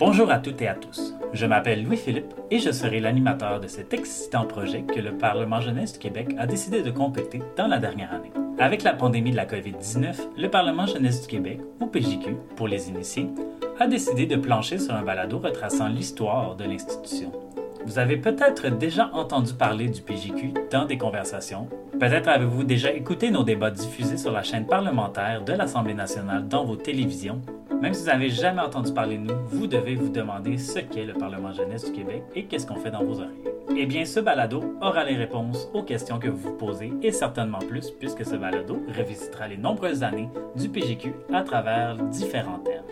Bonjour à toutes et à tous. Je m'appelle Louis-Philippe et je serai l'animateur de cet excitant projet que le Parlement jeunesse du Québec a décidé de compléter dans la dernière année. Avec la pandémie de la COVID-19, le Parlement jeunesse du Québec, ou PJQ pour les initiés, a décidé de plancher sur un balado retraçant l'histoire de l'institution. Vous avez peut-être déjà entendu parler du PJQ dans des conversations. Peut-être avez-vous déjà écouté nos débats diffusés sur la chaîne parlementaire de l'Assemblée nationale dans vos télévisions. Même si vous n'avez jamais entendu parler de nous, vous devez vous demander ce qu'est le Parlement jeunesse du Québec et qu'est-ce qu'on fait dans vos oreilles. Eh bien, ce balado aura les réponses aux questions que vous vous posez et certainement plus, puisque ce balado revisitera les nombreuses années du PJQ à travers différents thèmes.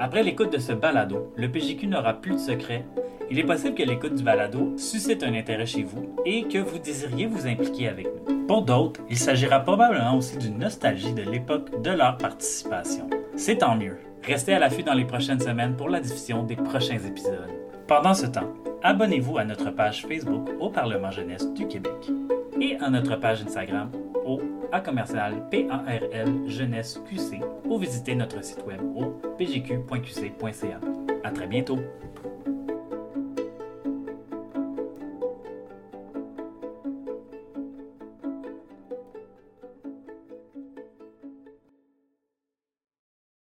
Après l'écoute de ce balado, le PJQ n'aura plus de secrets. Il est possible que l'écoute du balado suscite un intérêt chez vous et que vous désiriez vous impliquer avec nous. Pour d'autres, il s'agira probablement aussi d'une nostalgie de l'époque de leur participation. C'est tant mieux. Restez à l'affût dans les prochaines semaines pour la diffusion des prochains épisodes. Pendant ce temps, abonnez-vous à notre page Facebook au Parlement jeunesse du Québec et à notre page Instagram au à commercial PARL jeunesse QC ou visitez notre site web au pgq.qc.ca. À très bientôt.